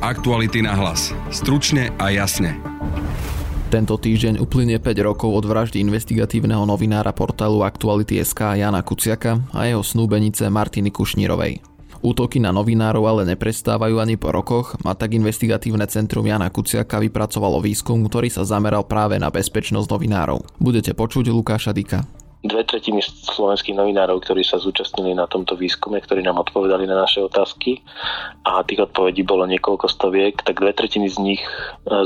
Aktuality na hlas. Stručne a jasne. Tento týždeň uplynie 5 rokov od vraždy investigatívneho novinára portálu Aktuality.sk Jana Kuciaka a jeho snúbenice Martiny Kušnírovej. Útoky na novinárov ale neprestávajú ani po rokoch a tak investigatívne centrum Jana Kuciaka vypracovalo výskum, ktorý sa zameral práve na bezpečnosť novinárov. Budete počuť Lukáša Dika dve tretiny slovenských novinárov, ktorí sa zúčastnili na tomto výskume, ktorí nám odpovedali na naše otázky a tých odpovedí bolo niekoľko stoviek, tak dve tretiny z nich e,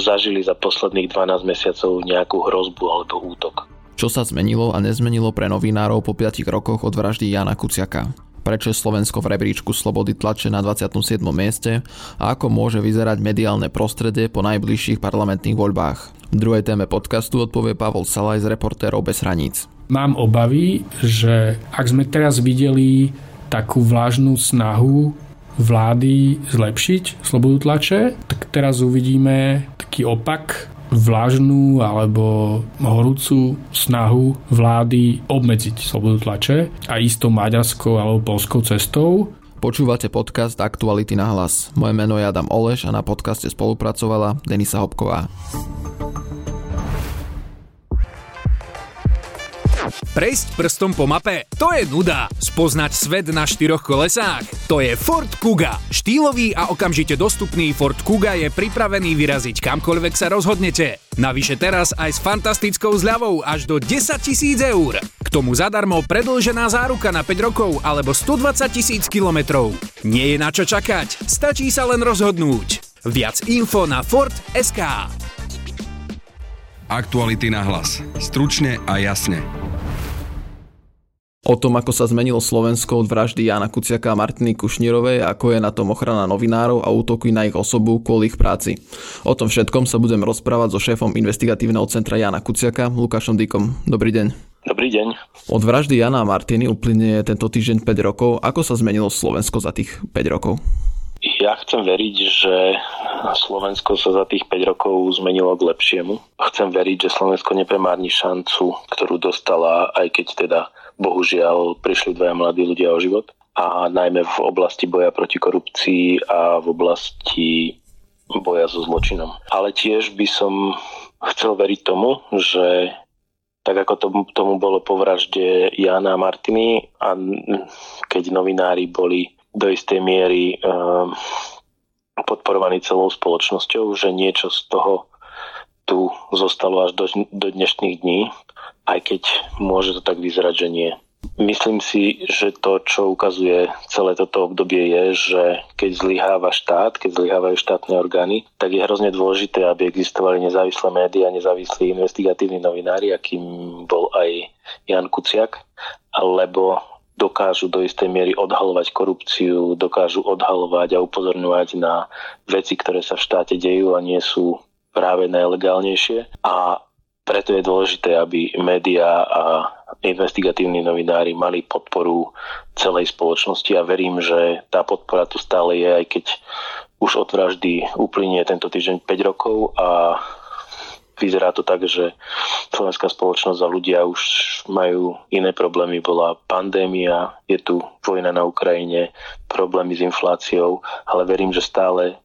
zažili za posledných 12 mesiacov nejakú hrozbu alebo útok. Čo sa zmenilo a nezmenilo pre novinárov po 5 rokoch od vraždy Jana Kuciaka? Prečo je Slovensko v rebríčku slobody tlače na 27. mieste a ako môže vyzerať mediálne prostredie po najbližších parlamentných voľbách? Druhej téme podcastu odpovie Pavol Salaj z reportérov bez hraníc. Mám obavy, že ak sme teraz videli takú vlážnu snahu vlády zlepšiť slobodu tlače, tak teraz uvidíme taký opak vlážnu alebo horúcu snahu vlády obmedziť slobodu tlače a istou maďarskou alebo polskou cestou. Počúvate podcast Aktuality na hlas. Moje meno je Adam Oleš a na podcaste spolupracovala Denisa Hopková. Prejsť prstom po mape, to je nuda. Spoznať svet na štyroch kolesách, to je Ford Kuga. Štýlový a okamžite dostupný Ford Kuga je pripravený vyraziť kamkoľvek sa rozhodnete. Navyše teraz aj s fantastickou zľavou až do 10 tisíc eur. K tomu zadarmo predlžená záruka na 5 rokov alebo 120 tisíc kilometrov. Nie je na čo čakať, stačí sa len rozhodnúť. Viac info na Ford.sk Aktuality na hlas. Stručne a jasne. O tom, ako sa zmenilo Slovensko od vraždy Jana Kuciaka a Martiny Kušnírovej, ako je na tom ochrana novinárov a útoky na ich osobu kvôli ich práci. O tom všetkom sa budem rozprávať so šéfom investigatívneho centra Jana Kuciaka, Lukášom Dykom. Dobrý deň. Dobrý deň. Od vraždy Jana a Martiny uplynie tento týždeň 5 rokov. Ako sa zmenilo Slovensko za tých 5 rokov? Ja chcem veriť, že Slovensko sa za tých 5 rokov zmenilo k lepšiemu. Chcem veriť, že Slovensko nepremárni šancu, ktorú dostala, aj keď teda bohužiaľ prišli dvaja mladí ľudia o život a najmä v oblasti boja proti korupcii a v oblasti boja so zločinom. Ale tiež by som chcel veriť tomu, že tak ako tomu, tomu bolo po vražde Jana a Martiny a keď novinári boli do istej miery um, podporovaní celou spoločnosťou, že niečo z toho tu zostalo až do, do dnešných dní aj keď môže to tak vyzerať, že nie. Myslím si, že to, čo ukazuje celé toto obdobie je, že keď zlyháva štát, keď zlyhávajú štátne orgány, tak je hrozne dôležité, aby existovali nezávislé médiá, nezávislí investigatívni novinári, akým bol aj Jan Kuciak, lebo dokážu do istej miery odhalovať korupciu, dokážu odhalovať a upozorňovať na veci, ktoré sa v štáte dejú a nie sú práve najlegálnejšie. A preto je dôležité, aby médiá a investigatívni novinári mali podporu celej spoločnosti a verím, že tá podpora tu stále je, aj keď už od vraždy uplynie tento týždeň 5 rokov a vyzerá to tak, že slovenská spoločnosť a ľudia už majú iné problémy. Bola pandémia, je tu vojna na Ukrajine, problémy s infláciou, ale verím, že stále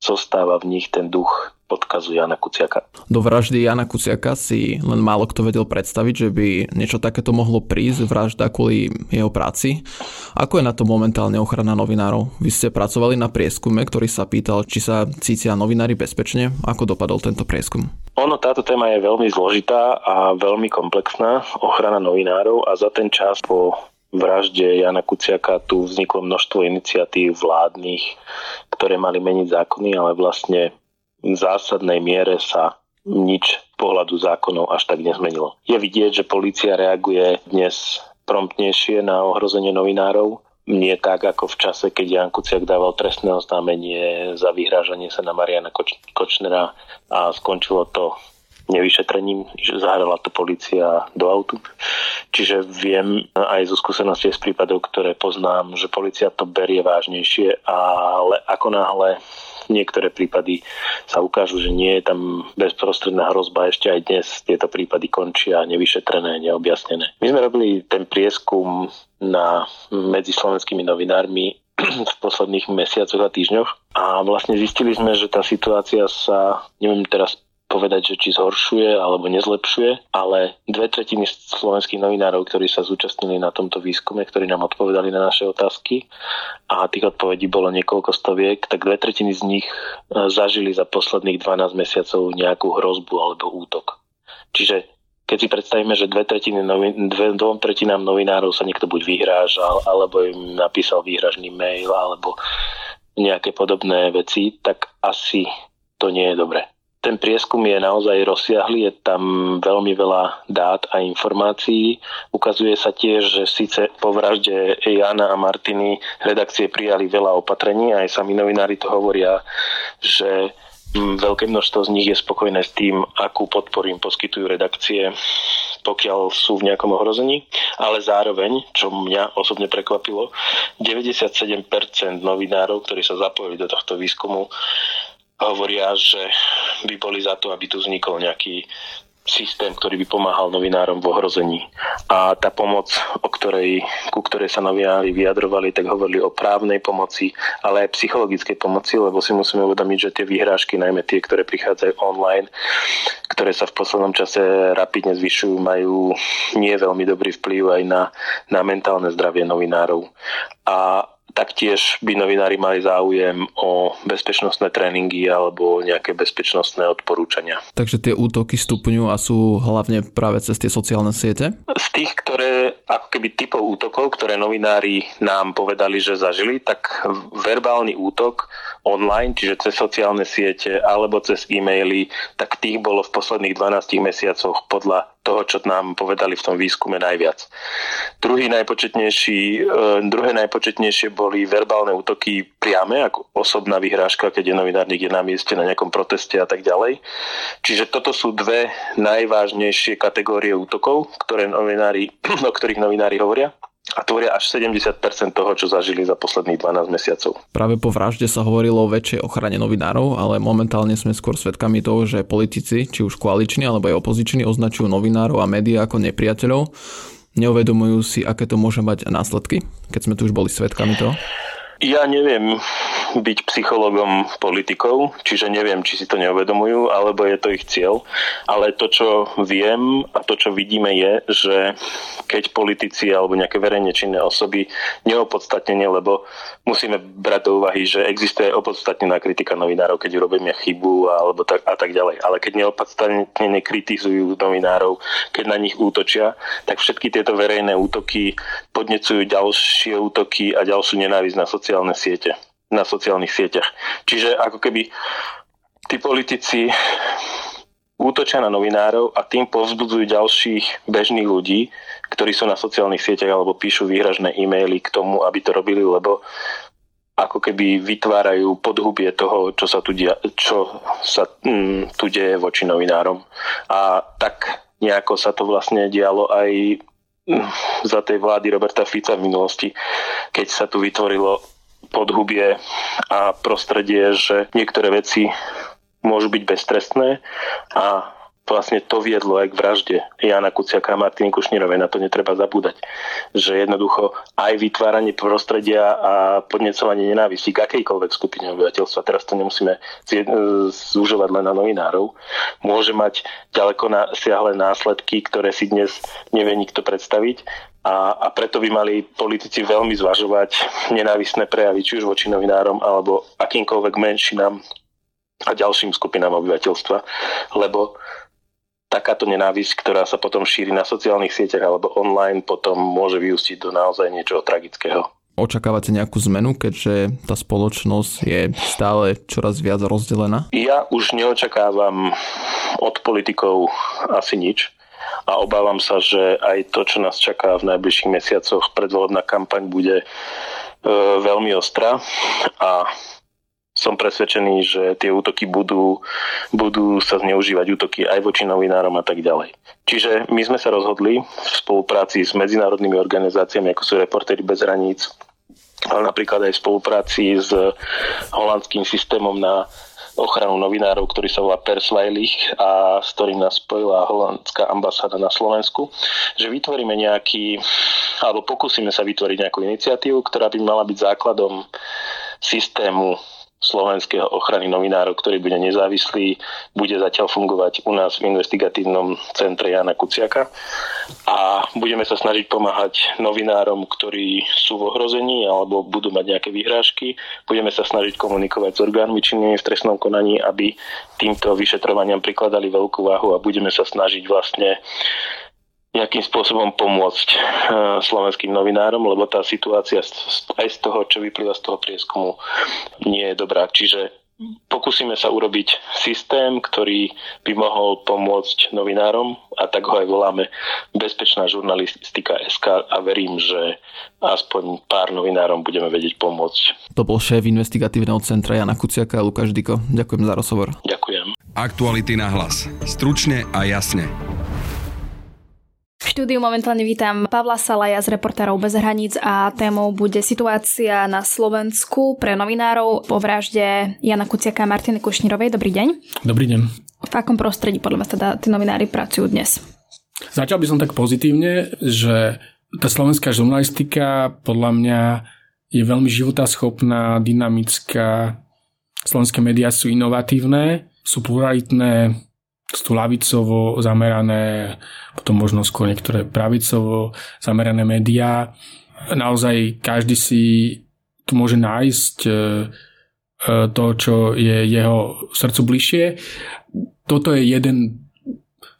zostáva v nich ten duch odkazu Jana Kuciaka. Do vraždy Jana Kuciaka si len málo kto vedel predstaviť, že by niečo takéto mohlo prísť, vražda kvôli jeho práci. Ako je na to momentálne ochrana novinárov? Vy ste pracovali na prieskume, ktorý sa pýtal, či sa cítia novinári bezpečne. Ako dopadol tento prieskum? Ono, táto téma je veľmi zložitá a veľmi komplexná, ochrana novinárov a za ten čas po vražde Jana Kuciaka tu vzniklo množstvo iniciatív vládnych, ktoré mali meniť zákony, ale vlastne zásadnej miere sa nič z pohľadu zákonov až tak nezmenilo. Je vidieť, že policia reaguje dnes promptnejšie na ohrozenie novinárov, nie tak ako v čase, keď Jan Kuciak dával trestné oznámenie za vyhrážanie sa na Mariana Koč- Kočnera a skončilo to nevyšetrením, že zahrala to policia do autu. Čiže viem aj zo skúsenosti z prípadov, ktoré poznám, že policia to berie vážnejšie, ale ako náhle niektoré prípady sa ukážu, že nie je tam bezprostredná hrozba. Ešte aj dnes tieto prípady končia nevyšetrené, neobjasnené. My sme robili ten prieskum na, medzi slovenskými novinármi v posledných mesiacoch a týždňoch. A vlastne zistili sme, že tá situácia sa, neviem teraz povedať, že či zhoršuje alebo nezlepšuje, ale dve tretiny slovenských novinárov, ktorí sa zúčastnili na tomto výskume, ktorí nám odpovedali na naše otázky a tých odpovedí bolo niekoľko stoviek, tak dve tretiny z nich e, zažili za posledných 12 mesiacov nejakú hrozbu alebo útok. Čiže keď si predstavíme, že dve tretiny novin, dve, dvom tretinám novinárov sa niekto buď vyhrážal, alebo im napísal výhražný mail, alebo nejaké podobné veci, tak asi to nie je dobré. Ten prieskum je naozaj rozsiahly, je tam veľmi veľa dát a informácií. Ukazuje sa tiež, že síce po vražde Jana a Martiny redakcie prijali veľa opatrení, aj sami novinári to hovoria, že veľké množstvo z nich je spokojné s tým, akú podporu im poskytujú redakcie, pokiaľ sú v nejakom ohrození, ale zároveň, čo mňa osobne prekvapilo, 97% novinárov, ktorí sa zapojili do tohto výskumu, hovoria, že by boli za to, aby tu vznikol nejaký systém, ktorý by pomáhal novinárom v ohrození. A tá pomoc, o ktorej, ku ktorej sa novinári vyjadrovali, tak hovorili o právnej pomoci, ale aj psychologickej pomoci, lebo si musíme uvedomiť, že tie výhrážky, najmä tie, ktoré prichádzajú online, ktoré sa v poslednom čase rapidne zvyšujú, majú nie veľmi dobrý vplyv aj na, na mentálne zdravie novinárov. A Taktiež by novinári mali záujem o bezpečnostné tréningy alebo nejaké bezpečnostné odporúčania. Takže tie útoky stupňujú a sú hlavne práve cez tie sociálne siete? Z tých, ktoré, ako keby typov útokov, ktoré novinári nám povedali, že zažili, tak verbálny útok online, čiže cez sociálne siete alebo cez e-maily, tak tých bolo v posledných 12 mesiacoch podľa toho, čo nám povedali v tom výskume najviac. Druhý najpočetnejší, e, druhé najpočetnejšie boli verbálne útoky priame, ako osobná vyhrážka, keď je novinár niekde na mieste na nejakom proteste a tak ďalej. Čiže toto sú dve najvážnejšie kategórie útokov, ktoré novinári, o ktorých novinári hovoria a tvoria až 70% toho, čo zažili za posledných 12 mesiacov. Práve po vražde sa hovorilo o väčšej ochrane novinárov, ale momentálne sme skôr svedkami toho, že politici, či už koaliční alebo aj opoziční, označujú novinárov a médiá ako nepriateľov. Neuvedomujú si, aké to môže mať následky, keď sme tu už boli svedkami toho? Ja neviem byť psychologom politikov, čiže neviem, či si to neuvedomujú, alebo je to ich cieľ. Ale to, čo viem a to, čo vidíme, je, že keď politici alebo nejaké verejne činné osoby neopodstatnene, lebo musíme brať do úvahy, že existuje opodstatnená kritika novinárov, keď urobíme chybu alebo tak, a tak ďalej. Ale keď neopodstatnene kritizujú novinárov, keď na nich útočia, tak všetky tieto verejné útoky podnecujú ďalšie útoky a ďalšiu nenávisť na sociálne siete, na sociálnych sieťach. Čiže ako keby tí politici útočia na novinárov a tým povzbudzujú ďalších bežných ľudí, ktorí sú na sociálnych sieťach alebo píšu výhražné e-maily k tomu, aby to robili, lebo ako keby vytvárajú podhubie toho, čo sa tu, dia, čo sa mm, tu deje voči novinárom. A tak nejako sa to vlastne dialo aj za tej vlády Roberta Fica v minulosti, keď sa tu vytvorilo podhubie a prostredie, že niektoré veci môžu byť beztrestné a vlastne to viedlo aj k vražde Jana Kuciaka a Martiny Kušnírovej. Na to netreba zabúdať. Že jednoducho aj vytváranie prostredia a podnecovanie nenávisti k akejkoľvek skupine obyvateľstva, teraz to nemusíme zúžovať len na novinárov, môže mať ďaleko na, siahle následky, ktoré si dnes nevie nikto predstaviť a, a preto by mali politici veľmi zvažovať nenávisné prejavy, či už voči novinárom, alebo akýmkoľvek menšinám a ďalším skupinám obyvateľstva, lebo takáto nenávisť, ktorá sa potom šíri na sociálnych sieťach alebo online, potom môže vyústiť do naozaj niečoho tragického. Očakávate nejakú zmenu, keďže tá spoločnosť je stále čoraz viac rozdelená? Ja už neočakávam od politikov asi nič a obávam sa, že aj to, čo nás čaká v najbližších mesiacoch, predvolebná kampaň bude e, veľmi ostrá a som presvedčený, že tie útoky budú, budú sa zneužívať útoky aj voči novinárom a tak ďalej. Čiže my sme sa rozhodli v spolupráci s medzinárodnými organizáciami, ako sú Reportéry bez hraníc, ale napríklad aj v spolupráci s holandským systémom na ochranu novinárov, ktorý sa volá Persveilich a s ktorým nás spojila holandská ambasáda na Slovensku, že vytvoríme nejaký, alebo pokúsime sa vytvoriť nejakú iniciatívu, ktorá by mala byť základom systému slovenského ochrany novinárov, ktorý bude nezávislý, bude zatiaľ fungovať u nás v investigatívnom centre Jana Kuciaka a budeme sa snažiť pomáhať novinárom, ktorí sú v ohrození alebo budú mať nejaké vyhrážky. Budeme sa snažiť komunikovať s orgánmi činnými v trestnom konaní, aby týmto vyšetrovaniam prikladali veľkú váhu a budeme sa snažiť vlastne nejakým spôsobom pomôcť eh, slovenským novinárom, lebo tá situácia aj z toho, čo vyplýva z toho prieskumu, nie je dobrá. Čiže pokúsime sa urobiť systém, ktorý by mohol pomôcť novinárom a tak ho aj voláme Bezpečná žurnalistika SK a verím, že aspoň pár novinárom budeme vedieť pomôcť. To bol šéf investigatívneho centra Jana Kuciaka a Lukáš Diko. Ďakujem za rozhovor. Ďakujem. Aktuality na hlas. Stručne a jasne. Štúdiu momentálne vítam Pavla Salaja z reportérov bez hraníc a témou bude situácia na Slovensku pre novinárov po vražde Jana Kuciaka a Martiny Kušnírovej. Dobrý deň. Dobrý deň. V akom prostredí podľa vás teda tí novinári pracujú dnes? Začal by som tak pozitívne, že tá slovenská žurnalistika podľa mňa je veľmi životaschopná, dynamická. Slovenské médiá sú inovatívne, sú pluralitné, sú lavicovo zamerané, potom možno skôr niektoré pravicovo zamerané médiá. Naozaj každý si tu môže nájsť e, e, to, čo je jeho srdcu bližšie. Toto je jeden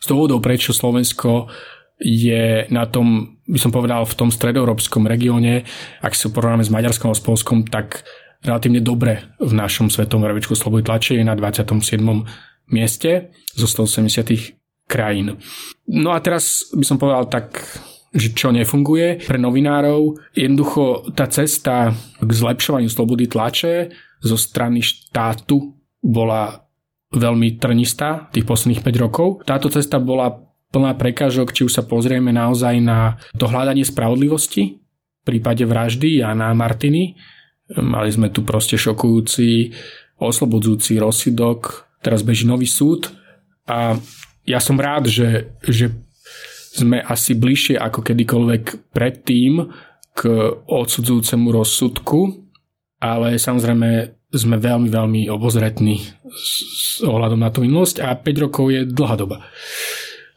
z dôvodov, prečo Slovensko je na tom, by som povedal, v tom stredoeurópskom regióne, ak si porovnáme s Maďarskom a s Polskom, tak relatívne dobre v našom svetom rebečku slobody tlače je na 27 mieste zo 180 krajín. No a teraz by som povedal tak, že čo nefunguje pre novinárov. Jednoducho tá cesta k zlepšovaniu slobody tlače zo strany štátu bola veľmi trnistá tých posledných 5 rokov. Táto cesta bola plná prekážok, či už sa pozrieme naozaj na to hľadanie spravodlivosti v prípade vraždy Jana Martiny. Mali sme tu proste šokujúci, oslobodzujúci rozsudok teraz beží nový súd a ja som rád, že, že sme asi bližšie ako kedykoľvek predtým k odsudzujúcemu rozsudku, ale samozrejme sme veľmi, veľmi obozretní s ohľadom na tú minulosť a 5 rokov je dlhá doba.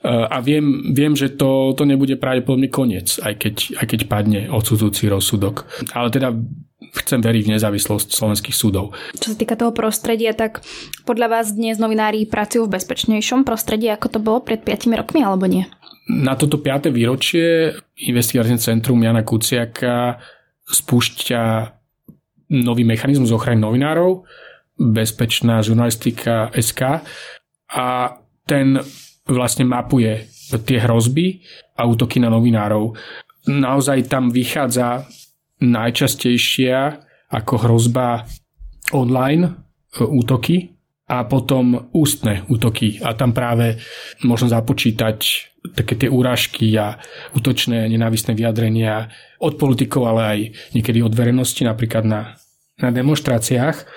A viem, viem že to, to nebude pravdepodobne koniec, aj keď, aj keď padne odsudzujúci rozsudok. Ale teda chcem veriť v nezávislosť slovenských súdov. Čo sa týka toho prostredia, tak podľa vás dnes novinári pracujú v bezpečnejšom prostredí, ako to bolo pred 5 rokmi, alebo nie? Na toto 5. výročie investigatívne centrum Jana Kuciaka spúšťa nový mechanizmus ochrany novinárov, bezpečná žurnalistika SK a ten vlastne mapuje tie hrozby a útoky na novinárov. Naozaj tam vychádza najčastejšia ako hrozba online e, útoky a potom ústne útoky. A tam práve možno započítať také tie úražky a útočné nenávistné vyjadrenia od politikov, ale aj niekedy od verejnosti, napríklad na, na demonstráciách.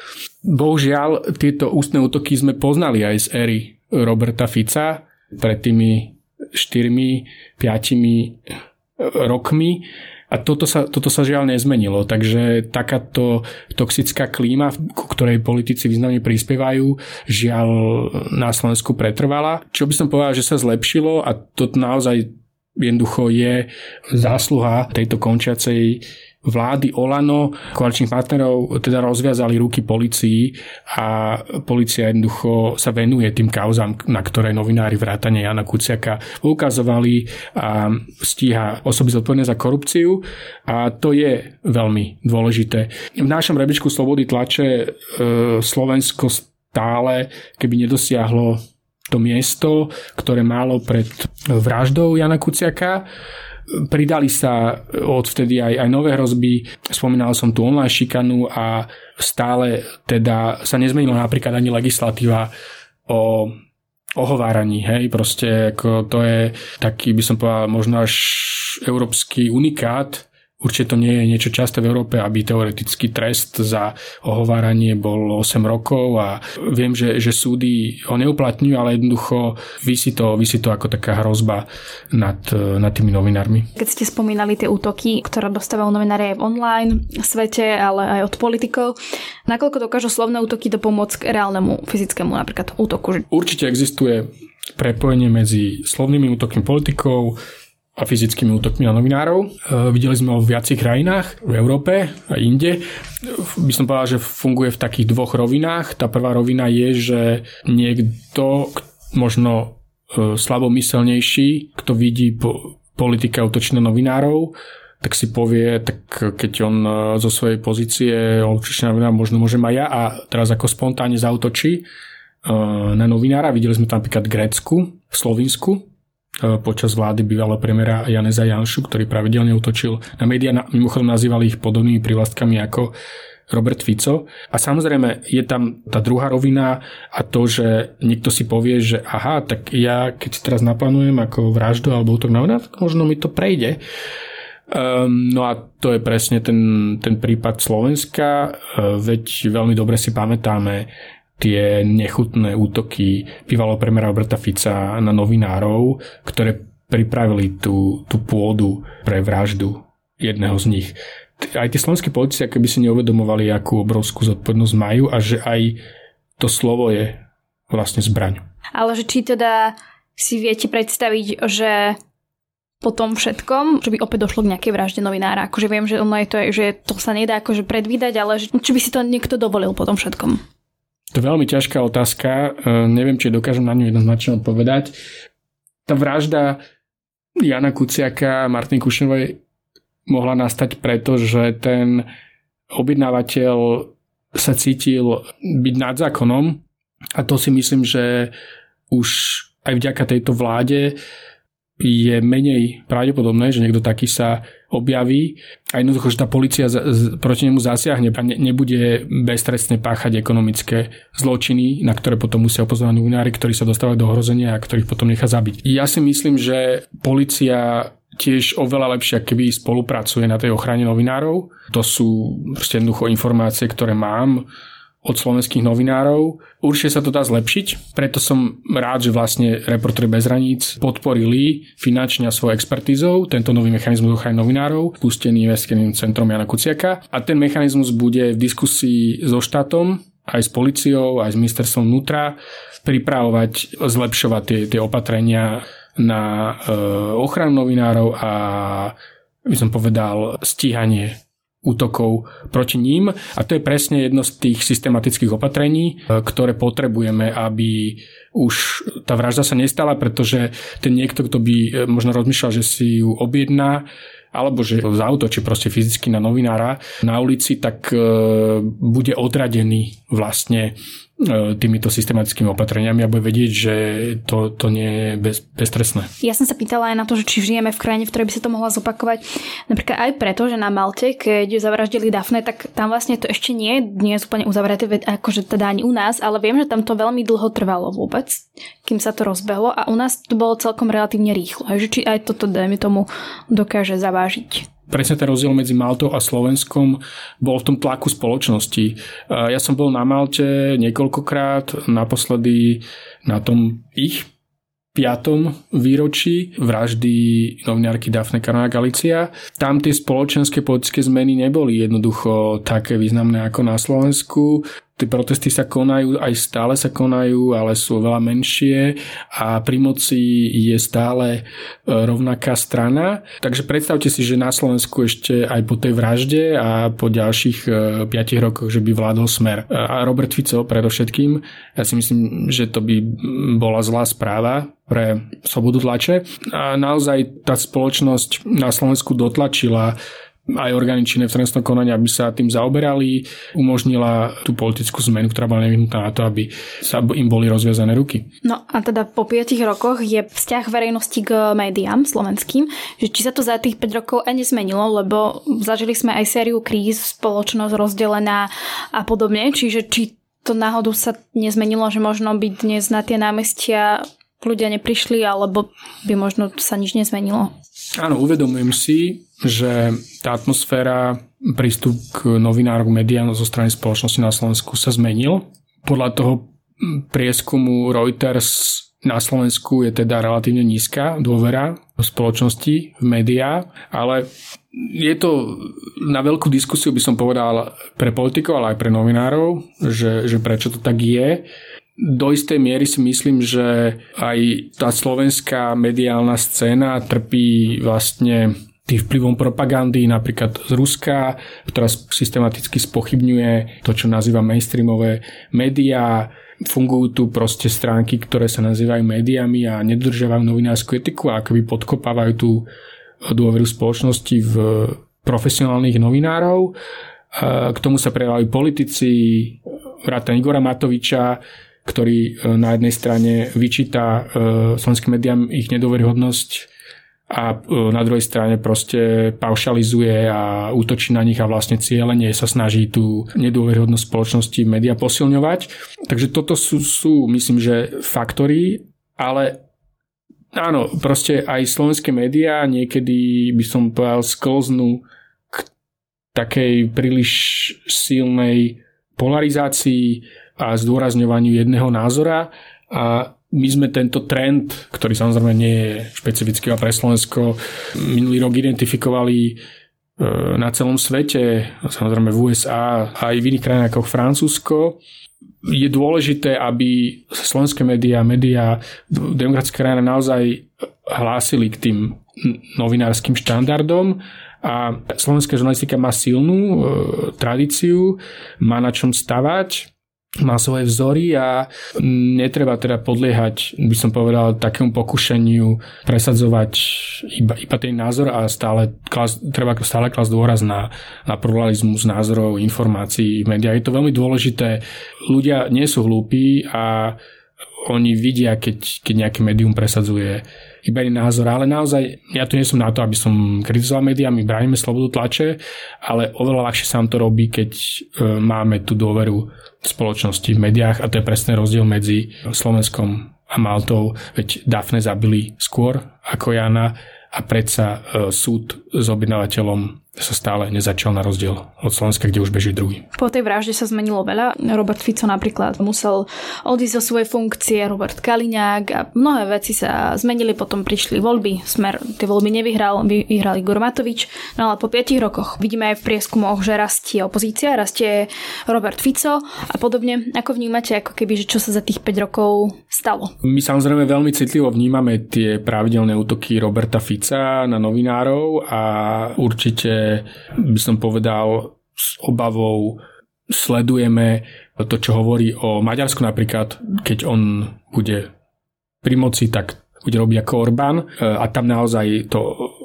Bohužiaľ, tieto ústne útoky sme poznali aj z éry Roberta Fica pred tými 4-5 rokmi a toto sa, toto sa žiaľ nezmenilo, takže takáto toxická klíma, ku ktorej politici významne prispievajú, žiaľ na Slovensku pretrvala. Čo by som povedal, že sa zlepšilo a to naozaj jednoducho je zásluha tejto končiacej vlády Olano, koaličných partnerov teda rozviazali ruky policii a policia jednoducho sa venuje tým kauzám, na ktoré novinári vrátane Jana Kuciaka ukazovali a stíha osoby zodpovedné za korupciu a to je veľmi dôležité. V našom rebečku slobody tlače e, Slovensko stále, keby nedosiahlo to miesto, ktoré málo pred vraždou Jana Kuciaka, Pridali sa odvtedy aj, aj nové hrozby, spomínal som tu online šikanu a stále teda sa nezmenila napríklad ani legislatíva o ohováraní, hej, proste ako to je taký, by som povedal, možno až európsky unikát, Určite to nie je niečo časté v Európe, aby teoretický trest za ohováranie bol 8 rokov a viem, že, že súdy ho neuplatňujú, ale jednoducho vysí to, vysí to ako taká hrozba nad, nad tými novinármi. Keď ste spomínali tie útoky, ktoré dostávajú novinári aj v online svete, ale aj od politikov, nakoľko dokážu slovné útoky dopomôcť k reálnemu fyzickému napríklad útoku? Určite existuje prepojenie medzi slovnými útokmi politikov, a fyzickými útokmi na novinárov. E, videli sme ho v viacich krajinách, v Európe a inde. By som povedal, že funguje v takých dvoch rovinách. Tá prvá rovina je, že niekto, možno e, slabomyselnejší, kto vidí po, politika útočí na novinárov, tak si povie, tak keď on e, zo svojej pozície útočí na novinárov, možno môžem aj ja a teraz ako spontánne zautočí na novinára. Videli sme to napríklad v Grécku, v Slovinsku, E, počas vlády bývalého premiéra Janeza Janšu, ktorý pravidelne utočil na médiá, mimochodom nazývali ich podobnými privlastkami ako Robert Fico. A samozrejme je tam tá druhá rovina a to, že niekto si povie, že aha, tak ja keď teraz naplánujem ako vraždu alebo útok na vojna, tak možno mi to prejde. Um, no a to je presne ten, ten prípad Slovenska, uh, veď veľmi dobre si pamätáme tie nechutné útoky bývalého premiéra Roberta Fica na novinárov, ktoré pripravili tú, tú pôdu pre vraždu jedného z nich. Aj tie slovenské policie, keby si neuvedomovali, akú obrovskú zodpovednosť majú a že aj to slovo je vlastne zbraň. Ale že či teda si viete predstaviť, že po tom všetkom, že by opäť došlo k nejakej vražde novinára. Akože viem, že ono je to, že to sa nedá akože predvídať, ale že, či by si to niekto dovolil po tom všetkom. To je veľmi ťažká otázka. E, neviem, či dokážem na ňu jednoznačne odpovedať. Tá vražda Jana Kuciaka a Martin Kušnerovej mohla nastať preto, že ten objednávateľ sa cítil byť nad zákonom a to si myslím, že už aj vďaka tejto vláde je menej pravdepodobné, že niekto taký sa objaví a jednoducho, že tá policia proti nemu zasiahne a nebude beztrestne páchať ekonomické zločiny, na ktoré potom musia upozorňovať novinári, ktorí sa dostávajú do ohrozenia a ktorých potom nechá zabiť. Ja si myslím, že policia tiež oveľa lepšie, keby spolupracuje na tej ochrane novinárov. To sú jednoducho informácie, ktoré mám od slovenských novinárov. Určite sa to dá zlepšiť, preto som rád, že vlastne Reportéri bez hraníc podporili finančne a svojou expertízou tento nový mechanizmus ochrany novinárov, pustený investičným centrom Jana Kuciaka a ten mechanizmus bude v diskusii so štátom aj s policiou, aj s ministerstvom vnútra pripravovať, zlepšovať tie, tie opatrenia na e, ochranu novinárov a by som povedal stíhanie útokov proti ním. A to je presne jedno z tých systematických opatrení, e, ktoré potrebujeme, aby už tá vražda sa nestala, pretože ten niekto, kto by e, možno rozmýšľal, že si ju objedná, alebo že zautočí proste fyzicky na novinára na ulici, tak e, bude odradený vlastne E, týmito systematickými opatreniami a bude vedieť, že to, to nie je bez, beztrestné. Ja som sa pýtala aj na to, že či žijeme v krajine, v ktorej by sa to mohla zopakovať. Napríklad aj preto, že na Malte, keď zavraždili Dafne, tak tam vlastne to ešte nie, nie je úplne uzavreté, akože teda ani u nás, ale viem, že tam to veľmi dlho trvalo vôbec, kým sa to rozbehlo a u nás to bolo celkom relatívne rýchlo. Takže či aj toto, dajme tomu, dokáže zavážiť presne ten rozdiel medzi Maltou a Slovenskom bol v tom tlaku spoločnosti. Ja som bol na Malte niekoľkokrát, naposledy na tom ich piatom výročí vraždy novinárky Dafne Caruana Galicia. Tam tie spoločenské politické zmeny neboli jednoducho také významné ako na Slovensku tie protesty sa konajú, aj stále sa konajú, ale sú oveľa menšie a pri moci je stále e, rovnaká strana. Takže predstavte si, že na Slovensku ešte aj po tej vražde a po ďalších 5 e, rokoch, že by vládol smer. E, a Robert Fico predovšetkým, ja si myslím, že to by bola zlá správa pre slobodu tlače. A naozaj tá spoločnosť na Slovensku dotlačila aj orgány činné v trestnom konaní, aby sa tým zaoberali, umožnila tú politickú zmenu, ktorá bola nevyhnutá na to, aby sa im boli rozviazané ruky. No a teda po 5 rokoch je vzťah verejnosti k médiám slovenským, že či sa to za tých 5 rokov aj nezmenilo, lebo zažili sme aj sériu kríz, spoločnosť rozdelená a podobne, čiže či to náhodou sa nezmenilo, že možno by dnes na tie námestia ľudia neprišli, alebo by možno sa nič nezmenilo? Áno, uvedomujem si, že tá atmosféra prístup k novinárom, médiám zo strany spoločnosti na Slovensku sa zmenil. Podľa toho prieskumu Reuters na Slovensku je teda relatívne nízka dôvera v spoločnosti, v médiá, ale je to na veľkú diskusiu, by som povedal, pre politikov, ale aj pre novinárov, že, že prečo to tak je. Do istej miery si myslím, že aj tá slovenská mediálna scéna trpí vlastne tým vplyvom propagandy napríklad z Ruska, ktorá systematicky spochybňuje to, čo nazýva mainstreamové médiá, fungujú tu proste stránky, ktoré sa nazývajú médiami a nedržiavajú novinárskú etiku a akoby podkopávajú tú dôveru spoločnosti v profesionálnych novinárov. K tomu sa prejavujú politici, vrátane Igora Matoviča, ktorý e, na jednej strane vyčíta e, slovenským médiám ich nedôveryhodnosť a e, na druhej strane proste paušalizuje a útočí na nich a vlastne cieľenie sa snaží tú nedôveryhodnosť spoločnosti média posilňovať. Takže toto sú, sú myslím, že faktory, ale áno, proste aj slovenské médiá niekedy by som povedal sklznú k takej príliš silnej polarizácii a zdôrazňovaniu jedného názora. A my sme tento trend, ktorý samozrejme nie je špecifický pre Slovensko, minulý rok identifikovali e, na celom svete, samozrejme v USA a aj v iných krajinách ako Francúzsko. Je dôležité, aby slovenské médiá, médiá demokratické krajina naozaj hlásili k tým novinárskym štandardom. A slovenská žurnalistika má silnú e, tradíciu, má na čom stavať má svoje vzory a netreba teda podliehať, by som povedal, takému pokušeniu presadzovať iba, iba ten názor a stále klas, treba stále klas dôraz na, na pluralizmus názorov, informácií v médiách. Je to veľmi dôležité. Ľudia nie sú hlúpi a oni vidia, keď, keď nejaké médium presadzuje iba iný názor, ale naozaj ja tu nie som na to, aby som kritizoval médiá, my bránime slobodu tlače, ale oveľa ľahšie sa nám to robí, keď e, máme tú dôveru v spoločnosti, v médiách a to je presne rozdiel medzi Slovenskom a Maltou, veď Dafne zabili skôr ako Jana a predsa e, súd s objednávateľom sa stále nezačal na rozdiel od Slovenska, kde už beží druhý. Po tej vražde sa zmenilo veľa. Robert Fico napríklad musel odísť zo svojej funkcie, Robert Kaliňák a mnohé veci sa zmenili, potom prišli voľby, Smer tie voľby nevyhral, vyhral Igor Matovič, no ale po 5 rokoch vidíme aj v prieskumoch, že rastie opozícia, rastie Robert Fico a podobne. Ako vnímate, ako keby, že čo sa za tých 5 rokov stalo? My samozrejme veľmi citlivo vnímame tie pravidelné útoky Roberta Fica na novinárov a určite by som povedal, s obavou sledujeme to, čo hovorí o Maďarsku. Napríklad, keď on bude pri moci, tak bude robiť ako Orbán. A tam naozaj to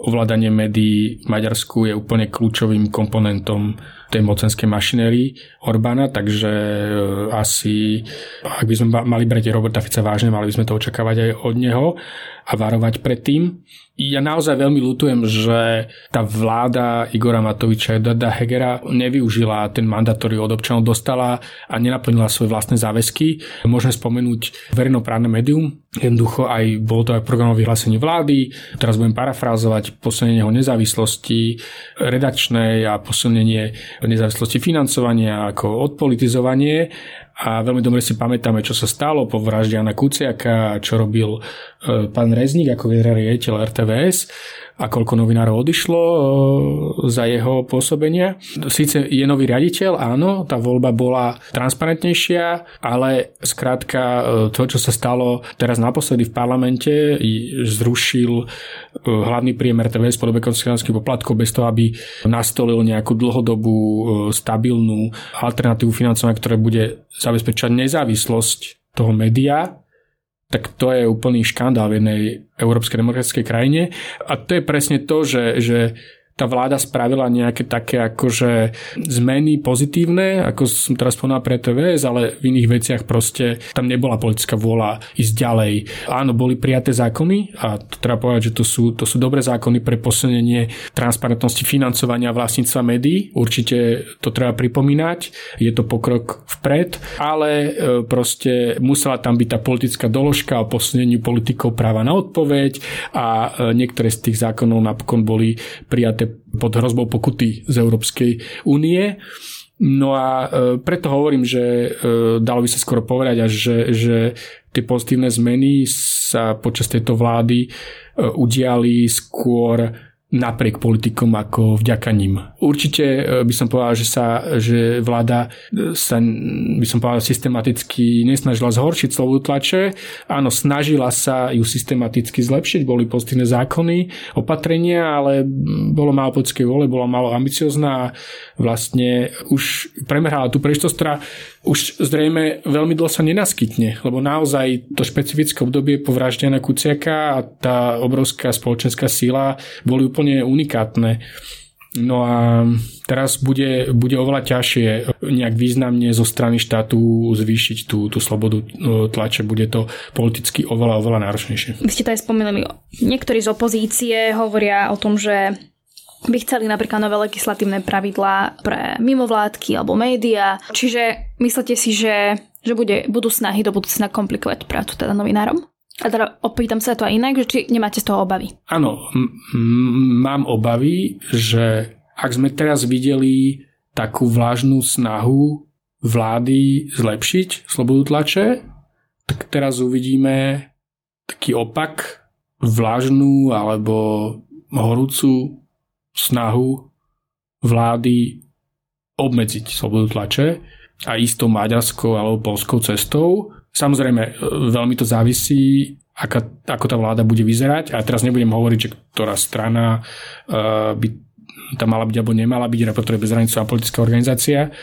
ovládanie médií v Maďarsku je úplne kľúčovým komponentom tej mocenskej mašinérii Orbána, takže e, asi, ak by sme mali brať Roberta Fica vážne, mali by sme to očakávať aj od neho a varovať pred tým. Ja naozaj veľmi ľutujem, že tá vláda Igora Matoviča a Eduarda Hegera nevyužila ten mandát, ktorý od občanov dostala a nenaplnila svoje vlastné záväzky. Môžeme spomenúť verejnoprávne médium, jednoducho aj bolo to aj programové vyhlásenie vlády, teraz budem parafrázovať posilnenie nezávislosti redakčnej a posilnenie nezávislosti financovania ako odpolitizovanie a veľmi dobre si pamätáme, čo sa stalo po vražde Jana Kuciaka, čo robil e, pán Rezník ako generálny riaditeľ RTVS a koľko novinárov odišlo e, za jeho pôsobenia. Síce je nový riaditeľ, áno, tá voľba bola transparentnejšia, ale skrátka e, to, čo sa stalo teraz naposledy v parlamente, zrušil hlavný príjem RTVS v podobe koncesionárskych poplatkov bez toho, aby nastolil nejakú dlhodobú stabilnú alternatívu financovania, ktoré bude zabezpečovať nezávislosť toho média, tak to je úplný škandál v jednej európskej demokratickej krajine. A to je presne to, že, že tá vláda spravila nejaké také akože zmeny pozitívne, ako som teraz povedal pre TVS, ale v iných veciach proste tam nebola politická vôľa ísť ďalej. Áno, boli prijaté zákony a to treba povedať, že to sú, to sú dobré zákony pre posilnenie transparentnosti financovania vlastníctva médií. Určite to treba pripomínať. Je to pokrok vpred, ale e, proste musela tam byť tá politická doložka o posunení politikov práva na odpoveď a e, niektoré z tých zákonov napokon boli prijaté pod hrozbou pokuty z Európskej únie. No a preto hovorím, že dalo by sa skoro povedať až, že, že tie pozitívne zmeny sa počas tejto vlády udiali skôr napriek politikom ako vďaka ním. Určite e, by som povedal, že, sa, že vláda e, sa, by som povedal, systematicky nesnažila zhoršiť slobodu tlače. Áno, snažila sa ju systematicky zlepšiť, boli pozitívne zákony, opatrenia, ale bolo málo politickej vole, bola málo ambiciozná a vlastne už premerhala tú príležitosť, už zrejme veľmi dlho sa nenaskytne, lebo naozaj to špecifické obdobie po vražde na Kuciaka a tá obrovská spoločenská síla boli úplne unikátne. No a teraz bude, bude oveľa ťažšie nejak významne zo strany štátu zvýšiť tú, tú slobodu no, tlače. Bude to politicky oveľa, oveľa náročnejšie. Vy ste to aj spomenuli. Niektorí z opozície hovoria o tom, že by chceli napríklad nové legislatívne pravidlá pre mimovládky alebo médiá. Čiže myslíte si, že, že bude, budú snahy do budúcna komplikovať prácu teda novinárom? A teda opýtam sa to aj inak, že či nemáte z toho obavy? Áno, mám obavy, že ak sme teraz videli takú vlážnú snahu vlády zlepšiť slobodu tlače, tak teraz uvidíme taký opak, vlážnu alebo horúcu snahu vlády obmedziť slobodu tlače a ísť tou maďarskou alebo polskou cestou. Samozrejme, e, veľmi to závisí, aká, ako tá vláda bude vyzerať. A teraz nebudem hovoriť, že ktorá strana uh, by tam mala byť alebo nemala byť, reportér bez hranicová politická organizácia,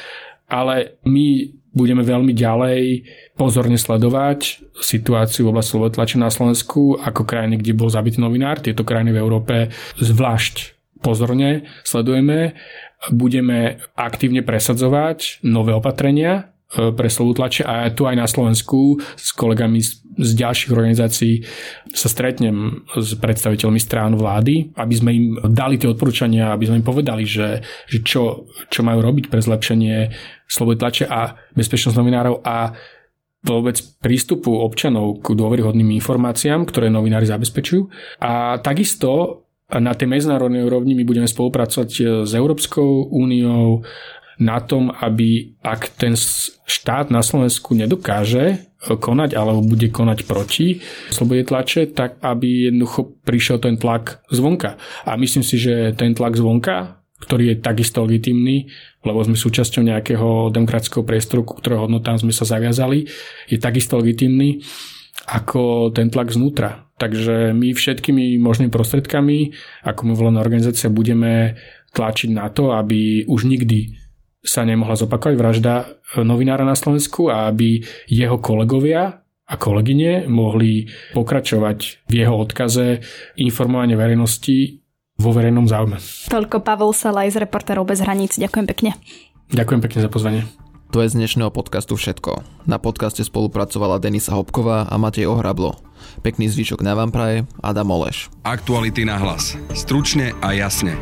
ale my budeme veľmi ďalej pozorne sledovať situáciu v oblasti slobody tlače na Slovensku ako krajiny, kde bol zabitý novinár. Tieto krajiny v Európe zvlášť pozorne sledujeme. Budeme aktívne presadzovať nové opatrenia e, pre slovu tlače a tu aj na Slovensku s kolegami z, z ďalších organizácií sa stretnem s predstaviteľmi strán vlády, aby sme im dali tie odporúčania, aby sme im povedali, že, že čo, čo majú robiť pre zlepšenie slobody tlače a bezpečnosť novinárov a vôbec prístupu občanov k dôveryhodným informáciám, ktoré novinári zabezpečujú. A takisto na tej medzinárodnej úrovni my budeme spolupracovať e, s Európskou úniou na tom, aby ak ten štát na Slovensku nedokáže e, konať alebo bude konať proti slobode tlače, tak aby jednoducho prišiel ten tlak zvonka. A myslím si, že ten tlak zvonka, ktorý je takisto legitimný, lebo sme súčasťou nejakého demokratického priestoru, ku ktorého hodnotám sme sa zaviazali, je takisto legitimný ako ten tlak znútra. Takže my všetkými možnými prostredkami, ako volená organizácia, budeme tlačiť na to, aby už nikdy sa nemohla zopakovať vražda novinára na Slovensku a aby jeho kolegovia a kolegyne mohli pokračovať v jeho odkaze informovanie verejnosti vo verejnom záujme. Toľko Pavel Salaj z Reportérov bez hraníc. Ďakujem pekne. Ďakujem pekne za pozvanie. To je z dnešného podcastu všetko. Na podcaste spolupracovala Denisa Hopková a Matej Ohrablo. Pekný zvyšok na vám praje Adam Oleš. Aktuality na hlas. Stručne a jasne.